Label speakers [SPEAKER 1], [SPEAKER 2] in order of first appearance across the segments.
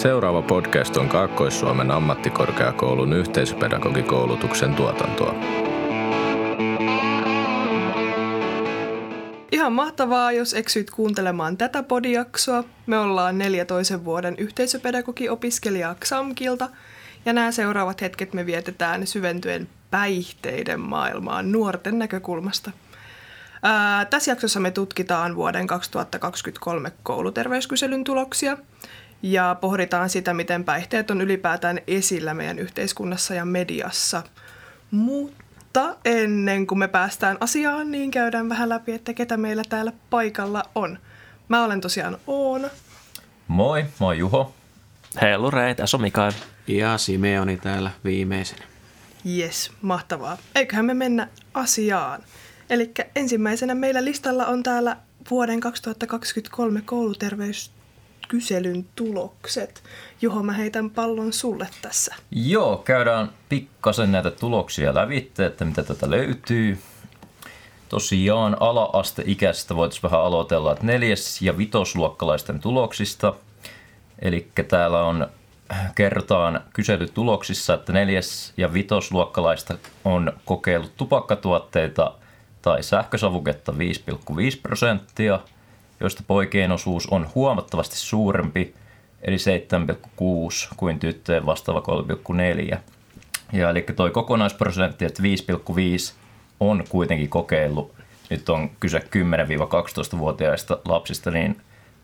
[SPEAKER 1] Seuraava podcast on Kaakkois-Suomen ammattikorkeakoulun yhteisöpedagogikoulutuksen tuotantoa.
[SPEAKER 2] Ihan mahtavaa, jos eksyit kuuntelemaan tätä podijaksoa. Me ollaan 14 vuoden yhteisöpedagogiopiskelijaa XAMKilta ja nämä seuraavat hetket me vietetään syventyen päihteiden maailmaan nuorten näkökulmasta. Ää, tässä jaksossa me tutkitaan vuoden 2023 kouluterveyskyselyn tuloksia ja pohditaan sitä, miten päihteet on ylipäätään esillä meidän yhteiskunnassa ja mediassa. Mutta ennen kuin me päästään asiaan, niin käydään vähän läpi, että ketä meillä täällä paikalla on. Mä olen tosiaan Oona.
[SPEAKER 3] Moi, moi Juho.
[SPEAKER 4] Hei Lure, tässä on Mikael.
[SPEAKER 5] Ja Simeoni täällä viimeisenä.
[SPEAKER 2] Yes, mahtavaa. Eiköhän me mennä asiaan. Eli ensimmäisenä meillä listalla on täällä vuoden 2023 kouluterveyskyselyn tulokset. Juho, mä heitän pallon sulle tässä.
[SPEAKER 3] Joo, käydään pikkasen näitä tuloksia lävitte, että mitä tätä löytyy. Tosiaan ala-asteikäistä voitaisiin vähän aloitella, että neljäs- ja vitosluokkalaisten tuloksista. Eli täällä on kertaan kyselytuloksissa, että neljäs- ja vitosluokkalaista on kokeillut tupakkatuotteita tai sähkösavuketta 5,5 prosenttia, joista poikien osuus on huomattavasti suurempi, eli 7,6 kuin tyttöjen vastaava 3,4. Ja eli toi kokonaisprosentti, että 5,5 on kuitenkin kokeillut, nyt on kyse 10-12-vuotiaista lapsista, niin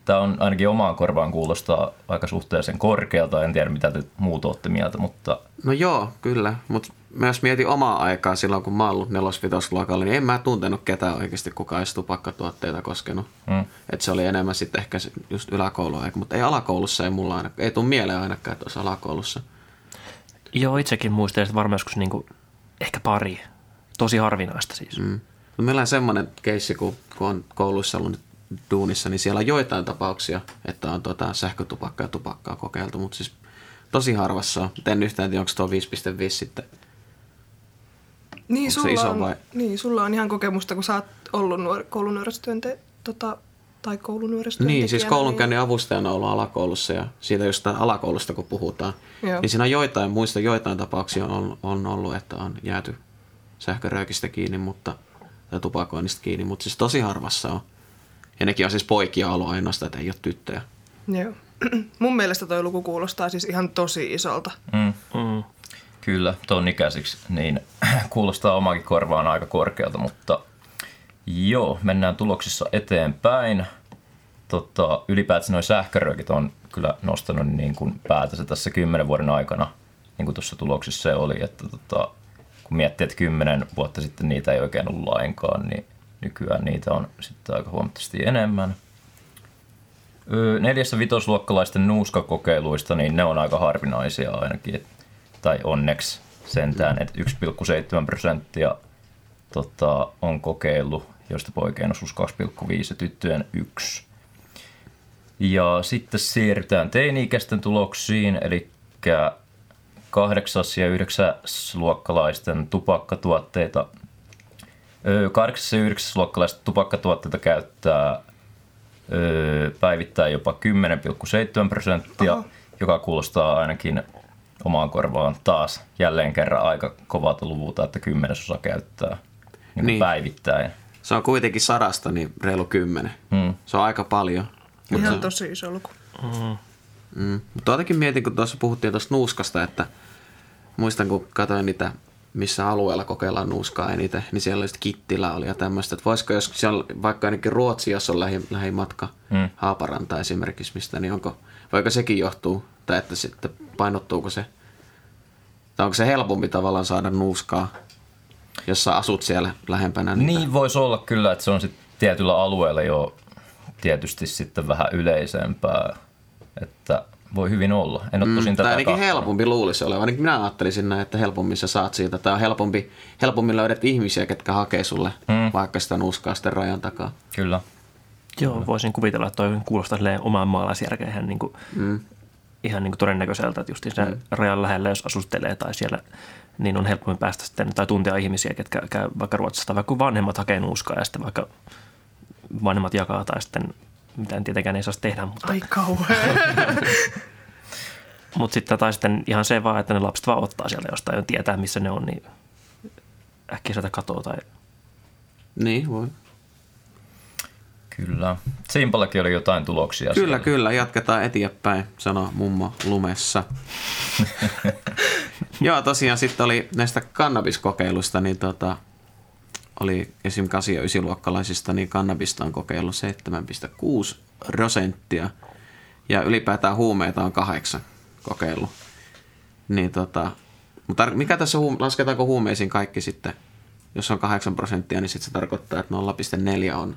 [SPEAKER 3] tämä on ainakin omaan korvaan kuulostaa aika suhteellisen korkealta. En tiedä, mitä te muut olette mieltä, mutta...
[SPEAKER 5] No joo, kyllä. Mutta mä jos mietin omaa aikaa silloin, kun mä ollut nelosvitosluokalla, niin en mä tuntenut ketään oikeasti kukaan edes tupakkatuotteita koskenut. Mm. Et se oli enemmän sitten ehkä just yläkouluaika, mutta ei alakoulussa ei mulla aina, ei tule mieleen ainakaan, että olisi alakoulussa.
[SPEAKER 4] Joo, itsekin muistan, että varmaan joskus niinku, ehkä pari. Tosi harvinaista siis. Mm.
[SPEAKER 5] No meillä on semmoinen keissi, kun, kun on kouluissa ollut duunissa, niin siellä on joitain tapauksia, että on tuota sähkötupakkaa ja tupakkaa kokeiltu, mutta siis tosi harvassa on. En yhtään tiedä, onko tuo 5.5 sitten
[SPEAKER 2] niin sulla, on, vai? niin, sulla on ihan kokemusta, kun sä oot ollut nuor- koulunuorisotyönte, tota, tai koulunuorisotyöntekijänä.
[SPEAKER 5] Niin, siis koulunkäynnin niin... avustajana ollut alakoulussa ja siitä just alakoulusta kun puhutaan. Joo. Niin siinä on joitain, muista joitain tapauksia on, on ollut, että on jääty sähköröykistä kiinni, mutta, tai tupakoinnista kiinni, mutta siis tosi harvassa on. Ja nekin on siis poikia ollut ainoastaan, että ei ole tyttöjä.
[SPEAKER 2] Joo. Mun mielestä toi luku kuulostaa siis ihan tosi isolta. Mm.
[SPEAKER 3] Mm. Kyllä, ton ikäisiksi, niin kuulostaa omakin korvaan aika korkealta, mutta joo, mennään tuloksissa eteenpäin. Tota, ylipäätään noin sähköröökit on kyllä nostanut niin kuin päätänsä tässä kymmenen vuoden aikana, niin kuin tuossa tuloksissa se oli, että tota, kun miettii, että kymmenen vuotta sitten niitä ei oikein ollut lainkaan, niin nykyään niitä on sitten aika huomattavasti enemmän. Neljässä vitosluokkalaisten nuuskakokeiluista, niin ne on aika harvinaisia ainakin, tai onneksi sentään, että 1,7 prosenttia tota, on kokeillut, josta poikien osuus 2,5 ja tyttöjen 1. Ja sitten siirrytään teini-ikäisten tuloksiin, eli kahdeksas ja yhdeksäs luokkalaisten tupakkatuotteita. Kahdeksas ja yhdeksäs luokkalaisten tupakkatuotteita käyttää päivittäin jopa 10,7 prosenttia, Oho. joka kuulostaa ainakin omaan korvaan taas jälleen kerran aika kovalta luvulta, että kymmenesosa käyttää niin niin. päivittäin.
[SPEAKER 5] Se on kuitenkin sadasta niin reilu kymmenen. Hmm. Se on aika paljon.
[SPEAKER 2] Ihan se... tosi iso luku.
[SPEAKER 5] Mm. Mm. Mutta jotenkin mietin, kun tuossa puhuttiin tuosta nuuskasta, että muistan kun katsoin niitä, missä alueella kokeillaan nuuskaa eniten, niin siellä oli Kittilä oli ja tämmöistä. Että voisiko, jos siellä, vaikka ainakin Ruotsi, jos on lähi, lähimatka, mm. Haaparanta esimerkiksi mistä, niin onko, voiko sekin johtuu, tai että sitten painottuuko se, tai onko se helpompi tavallaan saada nuuskaa, jos sä asut siellä lähempänä?
[SPEAKER 3] Niitä? Niin voisi olla kyllä, että se on sitten tietyllä alueella jo tietysti sitten vähän yleisempää, että voi hyvin olla. En ole mm, tosin mm, tätä
[SPEAKER 5] ainakin helpompi luulisi olevan. Ainakin minä ajattelisin näin, että helpommin sä saat siitä. Tai on helpompi, helpommin löydät ihmisiä, ketkä hakee sulle mm. vaikka sitä nuuskaa sitten rajan takaa.
[SPEAKER 3] Kyllä.
[SPEAKER 4] Joo, Kyllä. voisin kuvitella, että toi kuulostaa omaan maalaisjärkeen ihan, niin kuin, mm. ihan niin kuin todennäköiseltä, että just mm. rajan lähellä, jos asustelee tai siellä, niin on helpommin päästä sitten, tai tuntea ihmisiä, ketkä käy vaikka Ruotsista, vaikka vanhemmat hakee nuuskaa ja sitten vaikka vanhemmat jakaa tai sitten mitä en tietenkään ei saisi tehdä. Mutta...
[SPEAKER 2] Ai kauhean.
[SPEAKER 4] Mutta sitten tai sitten ihan se vaan, että ne lapset vaan ottaa sieltä jostain ja tietää, missä ne on, niin äkkiä sieltä katoaa tai
[SPEAKER 5] Niin, voi.
[SPEAKER 3] Kyllä. Simpallakin oli jotain tuloksia.
[SPEAKER 5] Kyllä,
[SPEAKER 3] siellä.
[SPEAKER 5] kyllä. Jatketaan eteenpäin, sanoo mummo lumessa. Joo, tosiaan sitten oli näistä kannabiskokeilusta, niin tota, oli esim. 8- ja 9-luokkalaisista, niin kannabista on kokeillut 7,6 prosenttia. Ja ylipäätään huumeita on kahdeksan kokeillut. Niin tota, mutta mikä tässä, huum- lasketaanko huumeisiin kaikki sitten? Jos on 8 prosenttia, niin sitten se tarkoittaa, että 0,4 on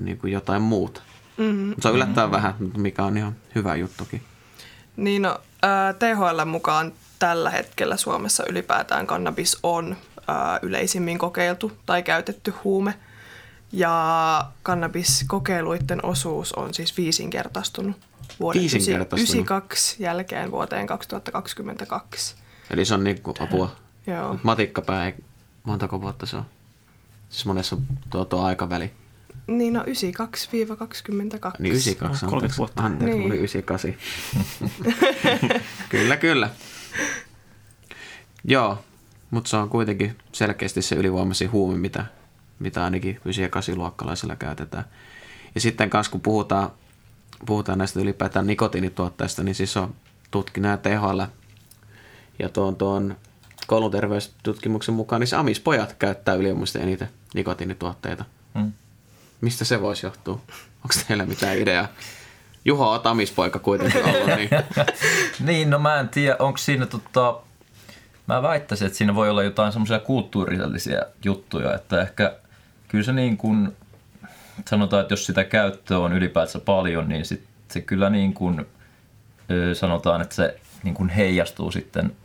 [SPEAKER 5] niin kuin jotain muuta. Mm-hmm. Se on yllättävän vähän, mutta mikä on ihan hyvä juttukin.
[SPEAKER 2] Niin no, THL mukaan tällä hetkellä Suomessa ylipäätään kannabis on yleisimmin kokeiltu tai käytetty huume. Ja kannabiskokeiluiden osuus on siis viisinkertaistunut vuoden
[SPEAKER 5] Viisinkertaistunut?
[SPEAKER 2] 1992 jälkeen vuoteen 2022.
[SPEAKER 5] Eli se on niin kuin apua.
[SPEAKER 2] Joo.
[SPEAKER 5] Matikkapää, ei, montako vuotta se on? Siis monessa tuo, tuo aikaväli.
[SPEAKER 2] Niin no 92-22.
[SPEAKER 5] Niin 92
[SPEAKER 4] 30
[SPEAKER 5] anteeksi.
[SPEAKER 4] vuotta.
[SPEAKER 5] Anteeksi,
[SPEAKER 2] Niin.
[SPEAKER 5] oli 98. kyllä, kyllä. Joo, mutta se on kuitenkin selkeästi se ylivoimaisin huume, mitä, mitä ainakin 9- ja 8-luokkalaisilla käytetään. Ja sitten kanssa kun puhutaan, puhutaan näistä ylipäätään nikotiinituotteista, niin siis on tutki nämä THL ja tuon, tuon kouluterveystutkimuksen mukaan, niin amispojat käyttää ylivoimaisesti eniten nikotiinituotteita.
[SPEAKER 3] Mm.
[SPEAKER 5] Mistä se voisi johtua? Onko teillä mitään ideaa? Juho on amispoika kuitenkin ollut, niin
[SPEAKER 3] Niin, no mä en tiedä, onko siinä tota... Mä väittäisin, että siinä voi olla jotain semmoisia kulttuurillisia juttuja, että ehkä kyllä se niin kuin, sanotaan, että jos sitä käyttöä on ylipäätään paljon, niin sit se kyllä niin kuin, sanotaan, että se niin kuin heijastuu sitten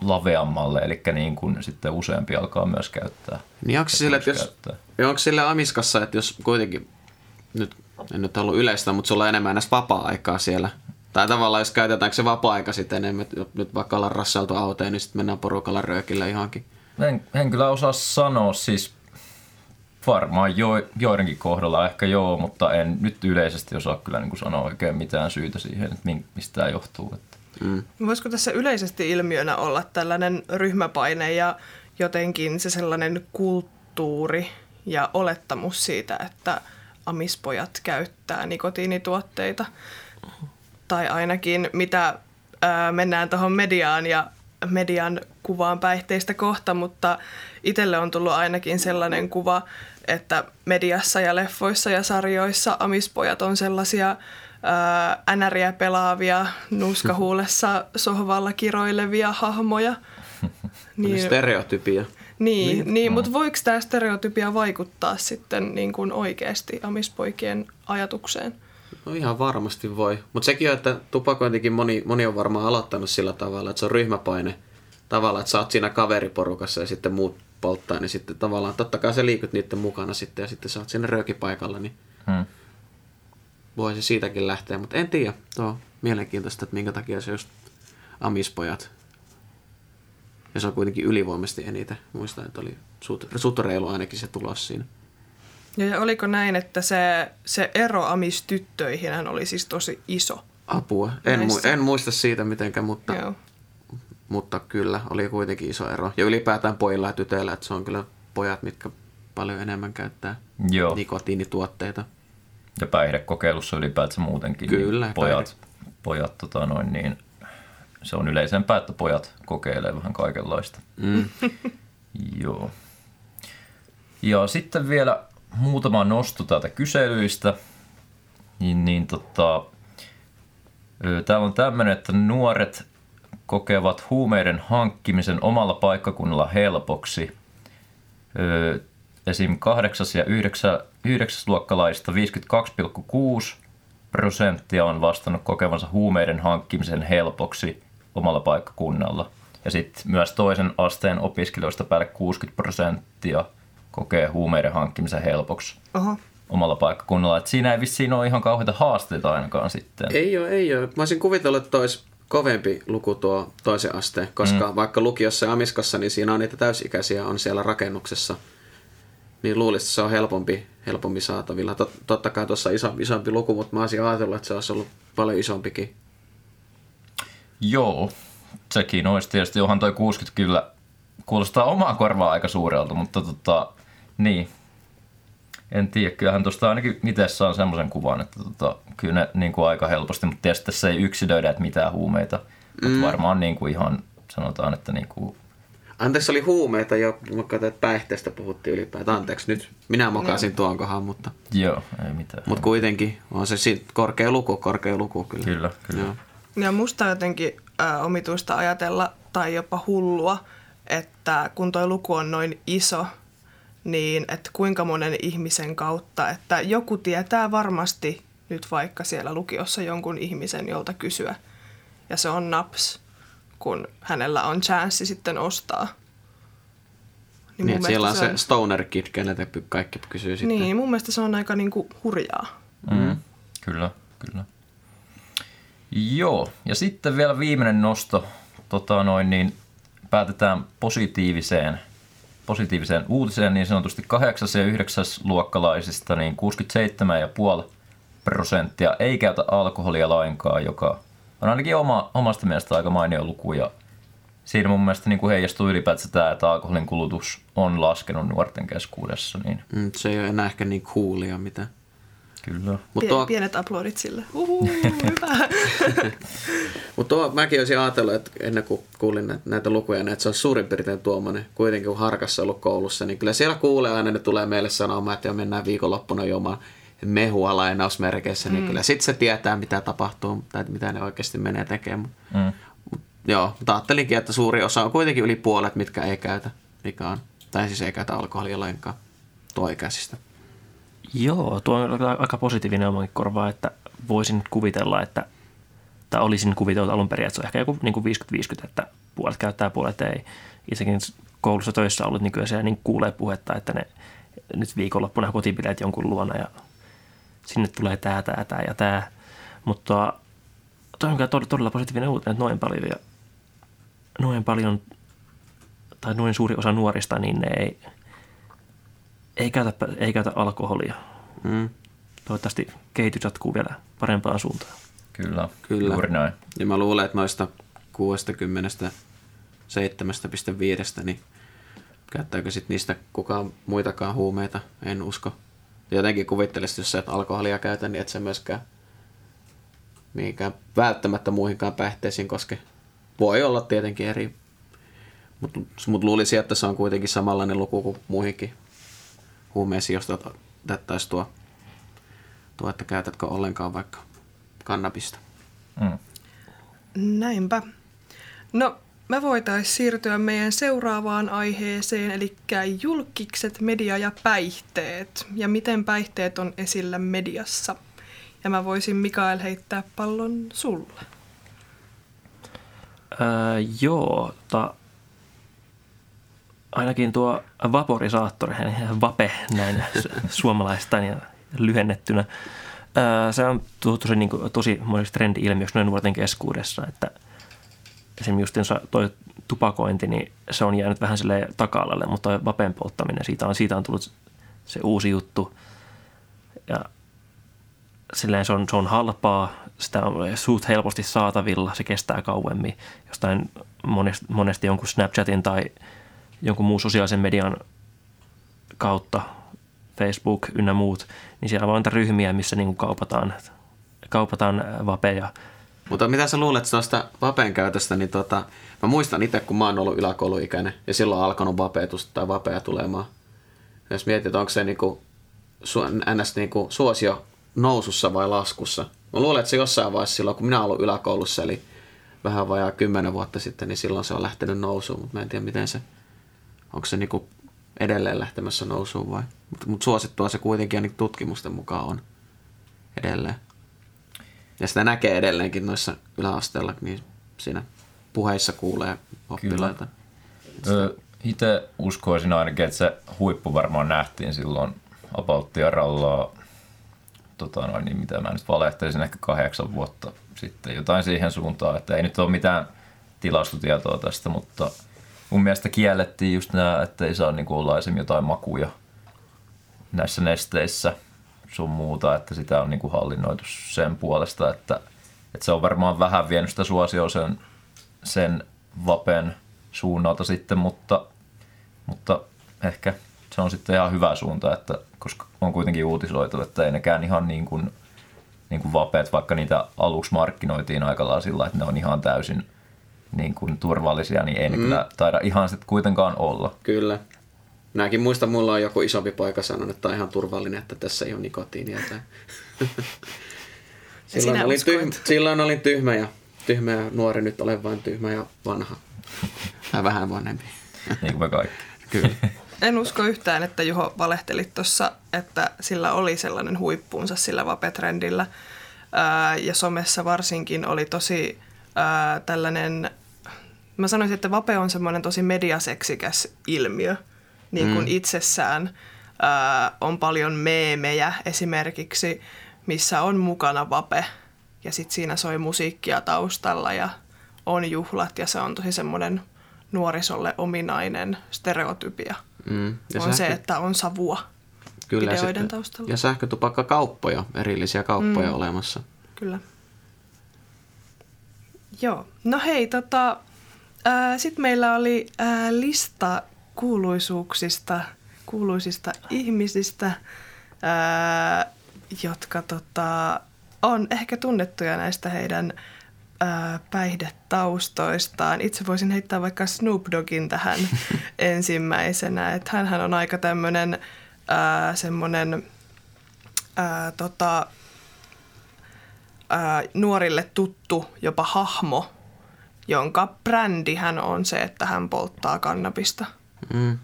[SPEAKER 3] laveammalle, eli niin kuin sitten useampi alkaa myös käyttää.
[SPEAKER 5] Niin onko se sille, että jos,
[SPEAKER 3] Käyttää.
[SPEAKER 5] ja onko sille amiskassa, että jos kuitenkin, nyt en nyt halua yleistä, mutta sulla on enemmän näistä vapaa-aikaa siellä. Tai tavallaan jos käytetäänkö se vapaa-aika sitten enemmän, että nyt vaikka ollaan rassailtu autoon, niin sitten mennään porukalla röökille johonkin.
[SPEAKER 3] En, en kyllä osaa sanoa, siis varmaan jo, joidenkin kohdalla ehkä joo, mutta en nyt yleisesti osaa kyllä niin kuin sanoa oikein mitään syytä siihen, että mistä tämä johtuu. Että.
[SPEAKER 2] Voisiko tässä yleisesti ilmiönä olla tällainen ryhmäpaine ja jotenkin se sellainen kulttuuri ja olettamus siitä, että amispojat käyttää nikotiinituotteita? Tai ainakin mitä ää, mennään tuohon mediaan ja median kuvaan päihteistä kohta, mutta itselle on tullut ainakin sellainen kuva, että mediassa ja leffoissa ja sarjoissa amispojat on sellaisia ää, änäriä pelaavia, nuuskahuulessa sohvalla kiroilevia hahmoja.
[SPEAKER 5] Niin. Stereotypia.
[SPEAKER 2] Niin, niin, niin mutta voiko tämä stereotypia vaikuttaa sitten niin kuin oikeasti amispoikien ajatukseen?
[SPEAKER 5] No ihan varmasti voi. Mutta sekin on, että tupakointikin moni, moni on varmaan aloittanut sillä tavalla, että se on ryhmäpaine. Tavallaan, että sä oot siinä kaveriporukassa ja sitten muut polttaa, niin sitten tavallaan totta kai sä liikut niiden mukana sitten ja sitten sä oot siinä röökipaikalla, niin
[SPEAKER 3] Hmm.
[SPEAKER 5] voi se siitäkin lähteä. Mutta en tiedä, tuo on mielenkiintoista, että minkä takia se just amispojat. Ja se on kuitenkin ylivoimaisesti eniten. Muistan, että oli suht, suht reilu ainakin se tulos siinä.
[SPEAKER 2] Ja oliko näin, että se, se ero amistyttöihin oli siis tosi iso?
[SPEAKER 5] Apua. En, mu- en muista siitä mitenkään, mutta
[SPEAKER 2] Joo.
[SPEAKER 5] mutta kyllä oli kuitenkin iso ero. Ja ylipäätään pojilla ja tytöillä, että se on kyllä pojat, mitkä paljon enemmän käyttää
[SPEAKER 3] Joo,
[SPEAKER 5] nikotiinituotteita.
[SPEAKER 3] ja päihdekokeilussa ylipäätään muutenkin.
[SPEAKER 5] Kyllä,
[SPEAKER 3] niin pojat, pojat tota noin, niin, se on yleisempää, että pojat kokeilee vähän kaikenlaista.
[SPEAKER 5] Mm.
[SPEAKER 3] Joo. Ja sitten vielä muutama nosto täältä kyselyistä. Niin, niin tota, täällä on tämmöinen, että nuoret kokevat huumeiden hankkimisen omalla paikkakunnalla helpoksi. Esim. 8. ja 9. 9. luokkalaista 52,6 prosenttia on vastannut kokevansa huumeiden hankkimisen helpoksi omalla paikkakunnalla. Ja sitten myös toisen asteen opiskelijoista päälle 60 prosenttia kokee huumeiden hankkimisen helpoksi
[SPEAKER 2] Oho.
[SPEAKER 3] omalla paikkakunnalla. Et siinä ei vissiin ole ihan kauheita haasteita ainakaan sitten.
[SPEAKER 5] Ei ole, ei ole. Mä olisin kuvitellut, että olisi kovempi luku tuo toisen asteen, koska mm. vaikka lukiossa ja amiskassa, niin siinä on niitä täysikäisiä on siellä rakennuksessa. Niin luulisin, että se on helpompi, helpompi saatavilla. Tot, totta kai tuossa iso, isompi luku, mutta mä olisin ajatellut, että se olisi ollut paljon isompikin.
[SPEAKER 3] Joo, sekin olisi tietysti, onhan toi 60 kyllä kuulostaa omaa korvaa aika suurelta, mutta tota, niin. En tiedä, kyllähän tuosta ainakin itse saan semmoisen kuvan, että tota, kyllä ne niin kuin aika helposti, mutta tietysti tässä ei yksilöidä, että mitään huumeita. Mm. Mutta varmaan niin kuin ihan sanotaan, että niin kuin
[SPEAKER 5] Anteeksi, oli huumeita jo, mä katsoin, että päihteestä puhuttiin ylipäätään. Anteeksi, nyt minä mokasin no. tuon kohan, mutta...
[SPEAKER 3] Joo, ei mitään.
[SPEAKER 5] Mutta kuitenkin on se sit korkea luku, korkea luku kyllä.
[SPEAKER 3] Kyllä, kyllä. Joo.
[SPEAKER 2] Ja musta jotenkin äh, omituista ajatella, tai jopa hullua, että kun tuo luku on noin iso, niin että kuinka monen ihmisen kautta, että joku tietää varmasti nyt vaikka siellä lukiossa jonkun ihmisen, jolta kysyä. Ja se on naps, kun hänellä on chanssi sitten ostaa.
[SPEAKER 5] Niin, niin siellä on se, on... stoner kid, keneltä kaikki kysyy sitten.
[SPEAKER 2] Niin, mun mielestä se on aika niinku hurjaa.
[SPEAKER 3] Mm, kyllä, kyllä. Joo, ja sitten vielä viimeinen nosto. Tota noin, niin päätetään positiiviseen, positiiviseen uutiseen niin sanotusti 8. ja 9. luokkalaisista, niin 67,5 prosenttia ei käytä alkoholia lainkaan, joka on ainakin oma, omasta mielestä aika mainio luku ja siinä mun mielestä niin kuin heijastuu ylipäätään tämä, että alkoholin kulutus on laskenut nuorten keskuudessa. Niin...
[SPEAKER 5] Mm, se ei ole enää ehkä niin coolia mitä.
[SPEAKER 3] Kyllä.
[SPEAKER 2] Mut tuo... Pienet aplodit sille. Uhu, hyvä.
[SPEAKER 5] Mutta mäkin olisin ajatellut, että ennen kuin kuulin näitä lukuja, että se on suurin piirtein tuommoinen, kuitenkin kun harkassa ollut koulussa, niin kyllä siellä kuulee aina, ne tulee meille sanomaan, että jo mennään viikonloppuna jomaan mehua lainausmerkeissä, niin mm. kyllä sitten se tietää, mitä tapahtuu tai mitä ne oikeasti menee tekemään. Mm. Mut, joo, mutta ajattelinkin, että suuri osa on kuitenkin yli puolet, mitkä ei käytä, mikä on, tai siis ei käytä alkoholia lainkaan tuoikäisistä.
[SPEAKER 4] Joo, tuo on aika positiivinen omankin korvaa, että voisin kuvitella, että tai olisin kuvitellut alun perin, että se on ehkä joku niin kuin 50-50, että puolet käyttää, puolet ei. Itsekin koulussa töissä ollut nykyään siellä niin kuulee puhetta, että ne nyt viikonloppuna kotipileet jonkun luona ja sinne tulee tämä, tämä, tämä ja tämä. Mutta tuo on kyllä todella positiivinen uutinen, että noin paljon, ja noin paljon tai noin suuri osa nuorista, niin ne ei, ei, käytä, ei käytä alkoholia. Mm. Toivottavasti kehitys jatkuu vielä parempaan suuntaan.
[SPEAKER 3] Kyllä, Kyllä. juuri näin.
[SPEAKER 5] Ja mä luulen, että noista 67,5, niin käyttääkö sitten niistä kukaan muitakaan huumeita, en usko jotenkin kuvittelisit, jos sä et alkoholia käytä, niin et sä myöskään mihinkään välttämättä muihinkaan päihteisiin koske. Voi olla tietenkin eri, mutta mut luulisin, että se on kuitenkin samanlainen luku kuin muihinkin huumeisiin, jos otettaisiin tuo, tuo, että käytätkö ollenkaan vaikka kannabista. Mm.
[SPEAKER 2] Näinpä. No, me voitaisiin siirtyä meidän seuraavaan aiheeseen, eli julkikset, media ja päihteet, ja miten päihteet on esillä mediassa. Ja mä voisin Mikael heittää pallon sulle.
[SPEAKER 4] Öö, joo, ta, ainakin tuo vaporisaattori, vape näin suomalaistain ja lyhennettynä, se on tosi, niin kuin, tosi moniksi trendi-ilmiöksi noin nuorten keskuudessa, että – esimerkiksi just toi tupakointi, niin se on jäänyt vähän sille taka-alalle, mutta vapen polttaminen, siitä on, siitä on tullut se uusi juttu. Ja silleen se on, se on halpaa, sitä on suht helposti saatavilla, se kestää kauemmin. Jostain monesti, monesti jonkun Snapchatin tai jonkun muun sosiaalisen median kautta, Facebook ynnä muut, niin siellä on ryhmiä, missä niin kaupataan, kaupataan vapeja –
[SPEAKER 5] mutta mitä sä luulet tuosta vapen käytöstä, niin tota, mä muistan itse, kun mä oon ollut yläkouluikäinen ja silloin on alkanut vapeetusta tai vapea tulemaan. Jos mietit, onko se niinku, ns. Niinku suosio nousussa vai laskussa. Mä luulen, että se jossain vaiheessa silloin, kun minä olen ollut yläkoulussa, eli vähän vajaa kymmenen vuotta sitten, niin silloin se on lähtenyt nousuun, mutta mä en tiedä miten se, onko se niinku edelleen lähtemässä nousuun vai. Mutta mut suosittua se kuitenkin ainakin tutkimusten mukaan on edelleen. Ja sitä näkee edelleenkin noissa yläasteella, niin siinä puheissa kuulee oppilaita.
[SPEAKER 3] Itse uskoisin ainakin, että se huippu varmaan nähtiin silloin About Rallaa, tota noin, niin mitä mä nyt valehtelisin, ehkä kahdeksan vuotta sitten, jotain siihen suuntaan, että ei nyt ole mitään tilastotietoa tästä, mutta mun mielestä kiellettiin just nämä, että ei saa niinku olla esimerkiksi jotain makuja näissä nesteissä – sun muuta, että sitä on niin kuin hallinnoitu sen puolesta, että, että se on varmaan vähän vienyt sitä suosioa sen sen vapen suunnalta sitten, mutta, mutta ehkä se on sitten ihan hyvä suunta, että, koska on kuitenkin uutisoitu, että ei nekään ihan niin kuin, niin kuin vapeet, vaikka niitä aluksi markkinoitiin aika lailla sillä, että ne on ihan täysin niin kuin turvallisia, niin ei ne mm. kyllä taida ihan sitten kuitenkaan olla.
[SPEAKER 5] Kyllä. Minäkin muistan, mulla on joku isompi poika sanonut, että on ihan turvallinen, että tässä ei ole nikotiinia. silloin, olin tyhmä, silloin olin tyhmä ja, tyhmä ja nuori, nyt olen vain tyhmä ja vanha. Tai vähän vanhempi.
[SPEAKER 3] niin kuin me kaikki.
[SPEAKER 5] Kyllä.
[SPEAKER 2] En usko yhtään, että Juho valehtelit tuossa, että sillä oli sellainen huippuunsa sillä vapetrendillä. Ja somessa varsinkin oli tosi tällainen, mä sanoisin, että vape on semmoinen tosi mediaseksikäs ilmiö niin kuin mm. itsessään. Ää, on paljon meemejä esimerkiksi, missä on mukana vape ja sitten siinä soi musiikkia taustalla ja on juhlat ja se on tosi semmoinen nuorisolle ominainen stereotypia. Mm. Ja on sähkö... se, että on savua Kyllä, videoiden sitten, taustalla.
[SPEAKER 5] Ja sähkötupakkakauppoja, erillisiä kauppoja mm. olemassa.
[SPEAKER 2] Kyllä. Joo. No hei, tota, sitten meillä oli ää, lista kuuluisuuksista, kuuluisista ihmisistä, ää, jotka tota, on ehkä tunnettuja näistä heidän päihdetaustoistaan. Itse voisin heittää vaikka Snoop Doggin tähän ensimmäisenä. Että hänhän on aika tämmöinen semmoinen tota, ää, nuorille tuttu jopa hahmo, jonka brändihän on se, että hän polttaa kannabista.
[SPEAKER 5] Mm.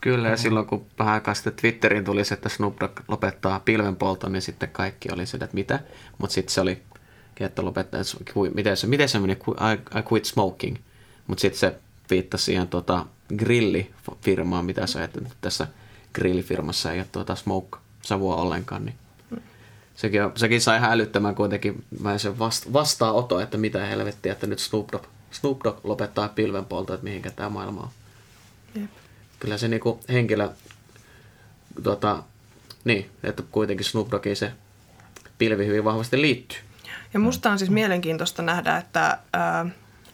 [SPEAKER 5] Kyllä, ja silloin kun vähän aikaa sitten Twitteriin tuli se, että Snoop Dogg lopettaa pilvenpolton, niin sitten kaikki oli se, että mitä. Mutta sitten se oli, että lopettaa, miten se, miten se meni, I, I quit smoking. Mutta sitten se viittasi siihen tuota, grillifirmaan, mitä se että tässä grillifirmassa ei ole tuota smoke-savua ollenkaan, niin sekin, on, sekin sai ihan älyttömän kuitenkin mä sen vasta, vastaanoto, että mitä helvettiä, että nyt Snoop Dogg, Snoop Dogg lopettaa pilvenpolto, että mihinkä tämä maailma on. Jep. Kyllä se niinku henkilö, tota, niin, että kuitenkin Snoop Doggiin se pilvi hyvin vahvasti liittyy.
[SPEAKER 2] Ja musta on siis mielenkiintoista nähdä, että, ää,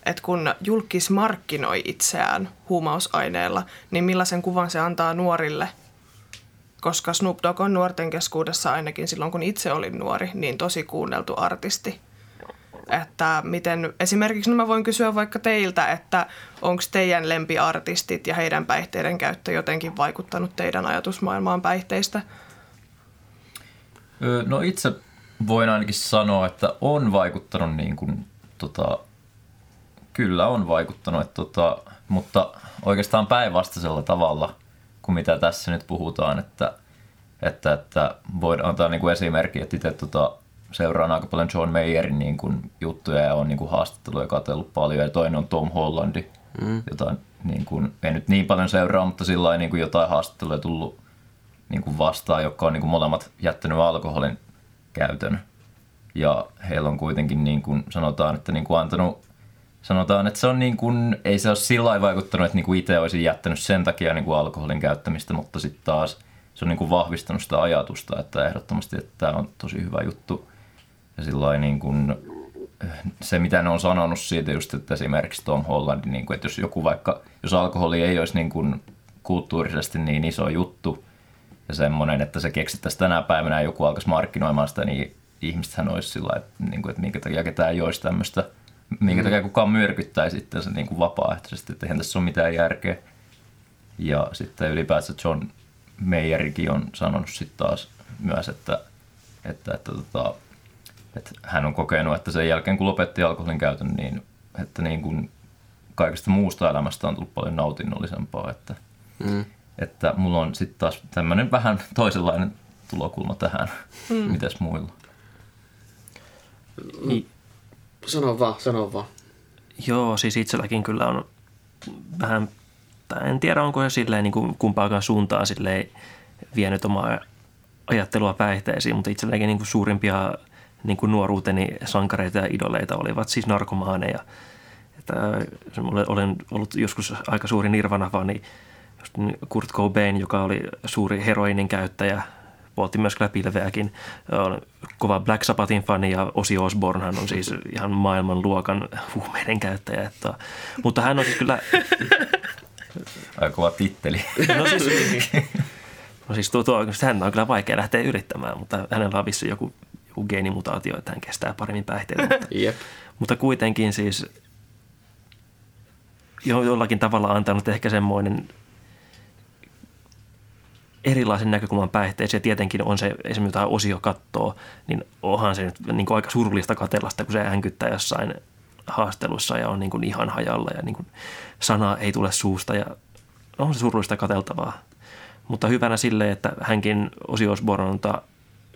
[SPEAKER 2] että kun julkis markkinoi itseään huumausaineella, niin millaisen kuvan se antaa nuorille – koska Snoop Dogg on nuorten keskuudessa ainakin silloin, kun itse olin nuori, niin tosi kuunneltu artisti. Että miten, esimerkiksi no mä voin kysyä vaikka teiltä, että onko teidän lempiartistit ja heidän päihteiden käyttö jotenkin vaikuttanut teidän ajatusmaailmaan päihteistä?
[SPEAKER 3] No itse voin ainakin sanoa, että on vaikuttanut niin kuin, tota, kyllä on vaikuttanut, että, tota, mutta oikeastaan päinvastaisella tavalla – kuin mitä tässä nyt puhutaan, että, että, että voidaan antaa niin kuin esimerkki, että itse tota, seuraan aika paljon John Mayerin niin kuin, juttuja ja on niin kuin, haastatteluja katsellut paljon ja toinen on Tom Hollandi, mm. jota niin kuin, ei nyt niin paljon seuraa, mutta sillä niin kuin jotain haastatteluja tullut niin kuin vastaan, jotka on niin kuin molemmat jättänyt alkoholin käytön. Ja heillä on kuitenkin, niin kuin sanotaan, että niin kuin antanut sanotaan, että se on niin kuin, ei se ole sillä vaikuttanut, että niin kuin itse olisin jättänyt sen takia niin kuin alkoholin käyttämistä, mutta sitten taas se on niin kuin vahvistanut sitä ajatusta, että ehdottomasti että tämä on tosi hyvä juttu. Ja sillä niin kuin, se, mitä ne on sanonut siitä just, että esimerkiksi Tom Holland, niin kuin, että jos joku vaikka, jos alkoholi ei olisi niin kuin kulttuurisesti niin iso juttu ja semmoinen, että se keksittäisiin tänä päivänä ja joku alkaisi markkinoimaan sitä, niin ihmisethän olisi sillä että, niin kuin, että minkä takia ketään ei olisi tämmöistä – minkä takia kukaan myrkyttäisi sitten se niin kuin vapaaehtoisesti, että eihän tässä ole mitään järkeä. Ja sitten ylipäätään John Mayerikin on sanonut sitten taas myös, että, että, että, tota, että hän on kokenut, että sen jälkeen kun lopetti alkoholin käytön, niin että niin kuin kaikesta muusta elämästä on tullut paljon nautinnollisempaa. Että, mm. että mulla on sitten taas tämmöinen vähän toisenlainen tulokulma tähän, mm. mitäs muilla.
[SPEAKER 5] Niin, Sano vaan, sano vaan.
[SPEAKER 4] Joo, siis itselläkin kyllä on vähän, tai en tiedä onko se silleen niin kuin kumpaakaan suuntaan silleen vienyt omaa ajattelua päihteisiin, mutta itselläkin niin kuin suurimpia niin kuin nuoruuteni sankareita ja idoleita olivat siis narkomaaneja. Että olen ollut joskus aika suuri nirvana niin just Kurt Cobain, joka oli suuri heroinin käyttäjä, poltti myös kyllä pilveäkin. On kova Black Sabbathin fani ja Ozzy Osbournehan on siis ihan maailman luokan huumeiden käyttäjä. Että, mutta hän on siis kyllä...
[SPEAKER 3] Aika kova titteli.
[SPEAKER 4] No siis, no siis tuo, tuo, hän on kyllä vaikea lähteä yrittämään, mutta hänellä on vissi joku, geenimutaatio, että hän kestää paremmin päihteitä. Mutta,
[SPEAKER 5] Jep.
[SPEAKER 4] mutta kuitenkin siis jo, jollakin tavalla antanut ehkä semmoinen erilaisen näkökulman päihteeseen. Ja tietenkin on se, esimerkiksi jotain osio kattoo, niin onhan se nyt niin kuin aika surullista katellasta, kun se hänkyttää jossain haastelussa ja on niin kuin ihan hajalla ja niin kuin sana ei tule suusta ja on se surullista kateltavaa. Mutta hyvänä sille, että hänkin Osi Osbornelta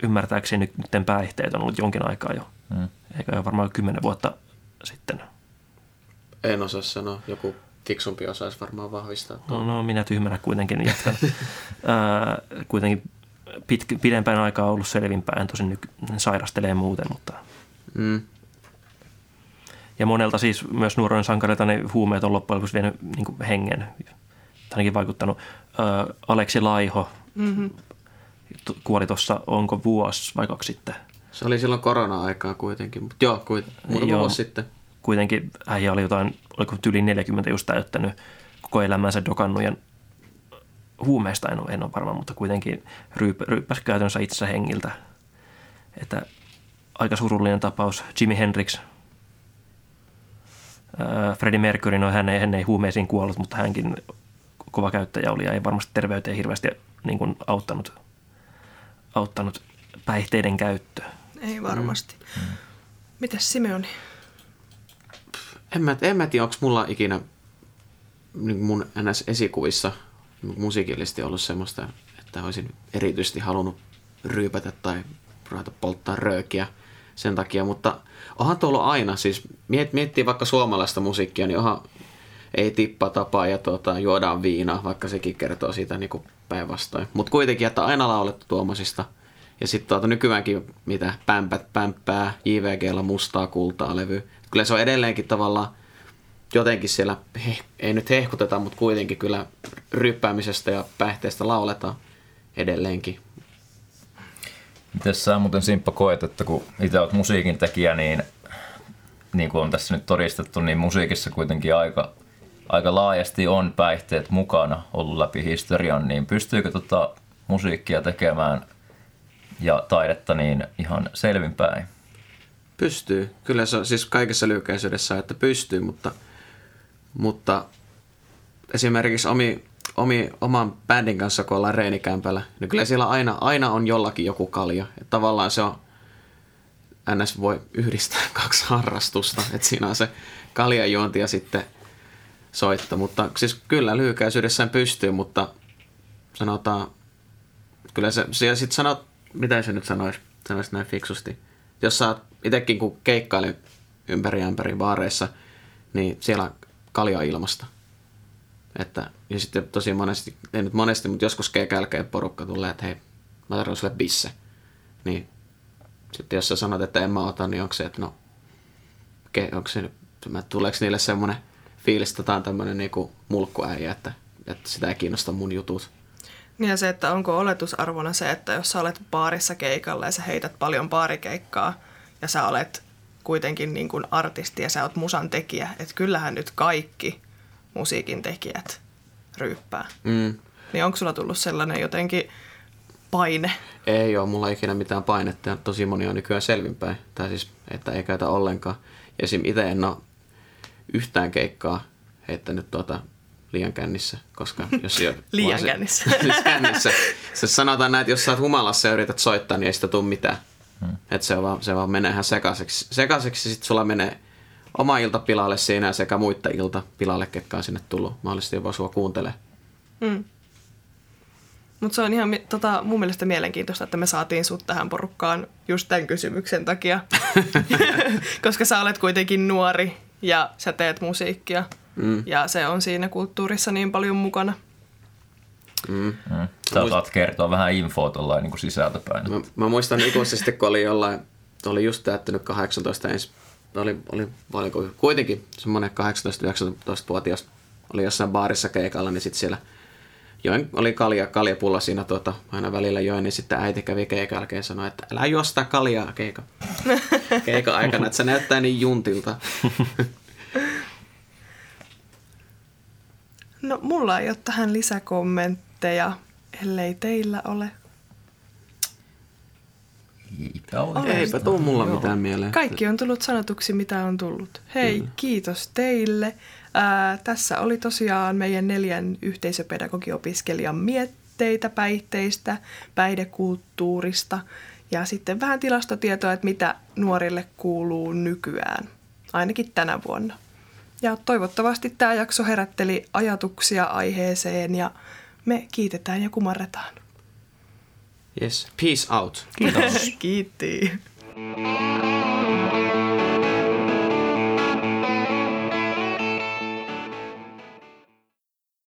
[SPEAKER 4] ymmärtääkseni nyt nyt päihteet on ollut jonkin aikaa jo.
[SPEAKER 3] Mm.
[SPEAKER 4] Eikä jo varmaan kymmenen vuotta sitten.
[SPEAKER 5] En osaa sanoa. Joku fiksumpi osaisi varmaan vahvistaa.
[SPEAKER 4] No, no minä tyhmänä kuitenkin jatkan. Ää, kuitenkin pit, pidempään aikaa ollut selvinpäin, tosin nyt sairastelee muuten, mutta
[SPEAKER 5] Mm.
[SPEAKER 4] ja monelta siis myös nuoren sankareilta ne huumeet on loppujen lopuksi vienyt niin hengen. Ainakin vaikuttanut. Ää, Aleksi Laiho
[SPEAKER 2] Mm-hmm.
[SPEAKER 4] Kuoli tuossa, onko vuosi vai kaksi sitten.
[SPEAKER 5] Se oli silloin korona-aikaa kuitenkin, mutta joo, kuit, muutama
[SPEAKER 4] Joo.
[SPEAKER 5] vuosi sitten.
[SPEAKER 4] Kuitenkin äijä oli jotain, oliko yli 40 just täyttänyt koko elämänsä dokannut ja huumeista en ole, en ole varma, mutta kuitenkin ryyp, ryyppäsi käytännössä itsensä hengiltä. Että aika surullinen tapaus. Jimi Hendrix, Ää, Freddie Mercury, no hän ei, hän ei huumeisiin kuollut, mutta hänkin kova käyttäjä oli ja ei varmasti terveyteen hirveästi niin kuin auttanut, auttanut päihteiden käyttö.
[SPEAKER 2] Ei varmasti. Mm. Mitäs Simeoni?
[SPEAKER 5] En mä, en mä tiedä, onko mulla ikinä niin mun NS-esikuvissa musiikillisesti ollut semmoista, että olisin erityisesti halunnut ryypätä tai ruveta polttaa röökiä sen takia, mutta onhan tuolla aina, siis miet, miettii vaikka suomalaista musiikkia, niin onhan ei tippa tapaa ja tuota, juodaan viinaa, vaikka sekin kertoo siitä niin päinvastoin. Mutta kuitenkin, että aina laulettu tuommoisista. Ja sitten tuota, nykyäänkin mitä pämpät, pämppää, JVGllä mustaa kultaa levy. Kyllä se on edelleenkin tavallaan jotenkin siellä, he, ei nyt hehkuteta, mutta kuitenkin kyllä ryppäämisestä ja päihteestä lauletaan edelleenkin.
[SPEAKER 3] Miten sä muuten Simppa koet, että kun itse olet musiikin tekijä, niin niin kuin on tässä nyt todistettu, niin musiikissa kuitenkin aika, aika laajasti on päihteet mukana ollut läpi historian, niin pystyykö tota musiikkia tekemään ja taidetta niin ihan selvinpäin?
[SPEAKER 5] Pystyy. Kyllä se on siis kaikessa lyhykäisyydessä, että pystyy, mutta, mutta esimerkiksi omi, omi, oman bändin kanssa, kun ollaan reenikämpällä, niin kyllä siellä aina, aina on jollakin joku kalja. Et tavallaan se on, NS voi yhdistää kaksi harrastusta, että siinä on se kaljajuonti ja sitten soitto. Mutta siis kyllä lyhykäisyydessään pystyy, mutta sanotaan, kyllä se, se sitten sanot, mitä se nyt sanoisi, sanoisi näin fiksusti. Jos sä itsekin kun keikkailen ympäri ämpäri baareissa, niin siellä on kalja ilmasta. Että, ja sitten tosi monesti, ei nyt monesti, mutta joskus keikälkeen porukka tulee, että hei, mä tarvitsen sulle bisse. Niin sitten jos sä sanot, että en mä ota, niin onko se, että no, ke, onko se, tuleeko niille semmoinen fiilis, että tää on tämmöinen niinku mulkkuäijä, että, että sitä ei kiinnosta mun jutut.
[SPEAKER 2] Niin ja se, että onko oletusarvona se, että jos sä olet baarissa keikalla ja sä heität paljon baarikeikkaa ja sä olet kuitenkin niin kuin artisti ja sä oot musan tekijä, että kyllähän nyt kaikki musiikin tekijät ryyppää.
[SPEAKER 5] Mm.
[SPEAKER 2] Niin onko sulla tullut sellainen jotenkin paine?
[SPEAKER 5] Ei ole mulla ikinä mitään painetta ja tosi moni on nykyään selvinpäin. Tai siis, että ei käytä ollenkaan. Esim. itse en ole yhtään keikkaa heittänyt tuota liian kännissä, koska jos jo,
[SPEAKER 2] Liian
[SPEAKER 5] se-
[SPEAKER 2] kännissä.
[SPEAKER 5] siis kännissä. Se sanotaan näin, että jos sä oot humalassa ja yrität soittaa, niin ei sitä tule mitään. Hmm. Että se vaan, se vaan menee ihan sekaiseksi. Sekaiseksi sitten sulla menee oma ilta pilalle siinä sekä muita ilta pilalle, ketkä on sinne tullut. Mahdollisesti jopa sua kuuntelee.
[SPEAKER 2] Mm. Mutta se on ihan tota, mun mielestä mielenkiintoista, että me saatiin sut tähän porukkaan just tämän kysymyksen takia. Koska sä olet kuitenkin nuori ja sä teet musiikkia. Mm. Ja se on siinä kulttuurissa niin paljon mukana.
[SPEAKER 5] Mm.
[SPEAKER 3] Mm. Sä osaat kertoa vähän infoa tuollain niin sisältöpäin.
[SPEAKER 5] Mä, mä muistan ikuisesti, kun oli jollain, oli just täyttänyt 18 ensi, oli, oli paljonko, kuitenkin semmoinen 18-19-vuotias oli jossain baarissa keikalla, niin sitten siellä join, oli kalja, kaljapulla siinä tuota, aina välillä join, niin sitten äiti kävi keikan jälkeen sanoi, että älä juo sitä kaljaa keika. keikan aikana, että se näyttää niin juntilta.
[SPEAKER 2] No, mulla ei ole tähän lisäkommentteja, ellei teillä ole.
[SPEAKER 3] Eipä ole.
[SPEAKER 5] Eipä tuu mulla mitään mieleen.
[SPEAKER 2] Kaikki on tullut sanotuksi, mitä on tullut. Hei, Kyllä. kiitos teille. Ää, tässä oli tosiaan meidän neljän yhteisöpedagogiopiskelijan mietteitä päihteistä, päihdekulttuurista ja sitten vähän tilastotietoa, että mitä nuorille kuuluu nykyään, ainakin tänä vuonna. Ja toivottavasti tämä jakso herätteli ajatuksia aiheeseen ja me kiitetään ja kumarretaan.
[SPEAKER 5] Yes. Peace out.
[SPEAKER 4] Kiitos.
[SPEAKER 2] Kiitti.